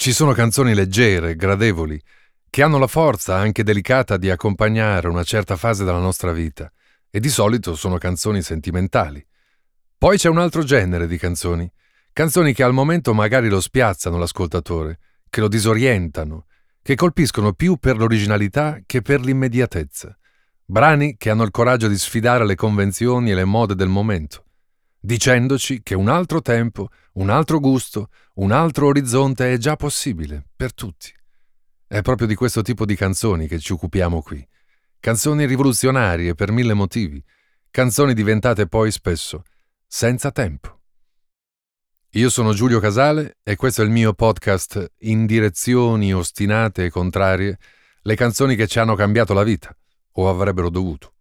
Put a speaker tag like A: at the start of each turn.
A: Ci sono canzoni leggere, gradevoli, che hanno la forza anche delicata di accompagnare una certa fase della nostra vita, e di solito sono canzoni sentimentali. Poi c'è un altro genere di canzoni, canzoni che al momento magari lo spiazzano l'ascoltatore, che lo disorientano, che colpiscono più per l'originalità che per l'immediatezza. Brani che hanno il coraggio di sfidare le convenzioni e le mode del momento, dicendoci che un altro tempo, un altro gusto, un altro orizzonte è già possibile per tutti. È proprio di questo tipo di canzoni che ci occupiamo qui. Canzoni rivoluzionarie per mille motivi, canzoni diventate poi spesso senza tempo. Io sono Giulio Casale e questo è il mio podcast In direzioni ostinate e contrarie, le canzoni che ci hanno cambiato la vita o avrebbero dovuto.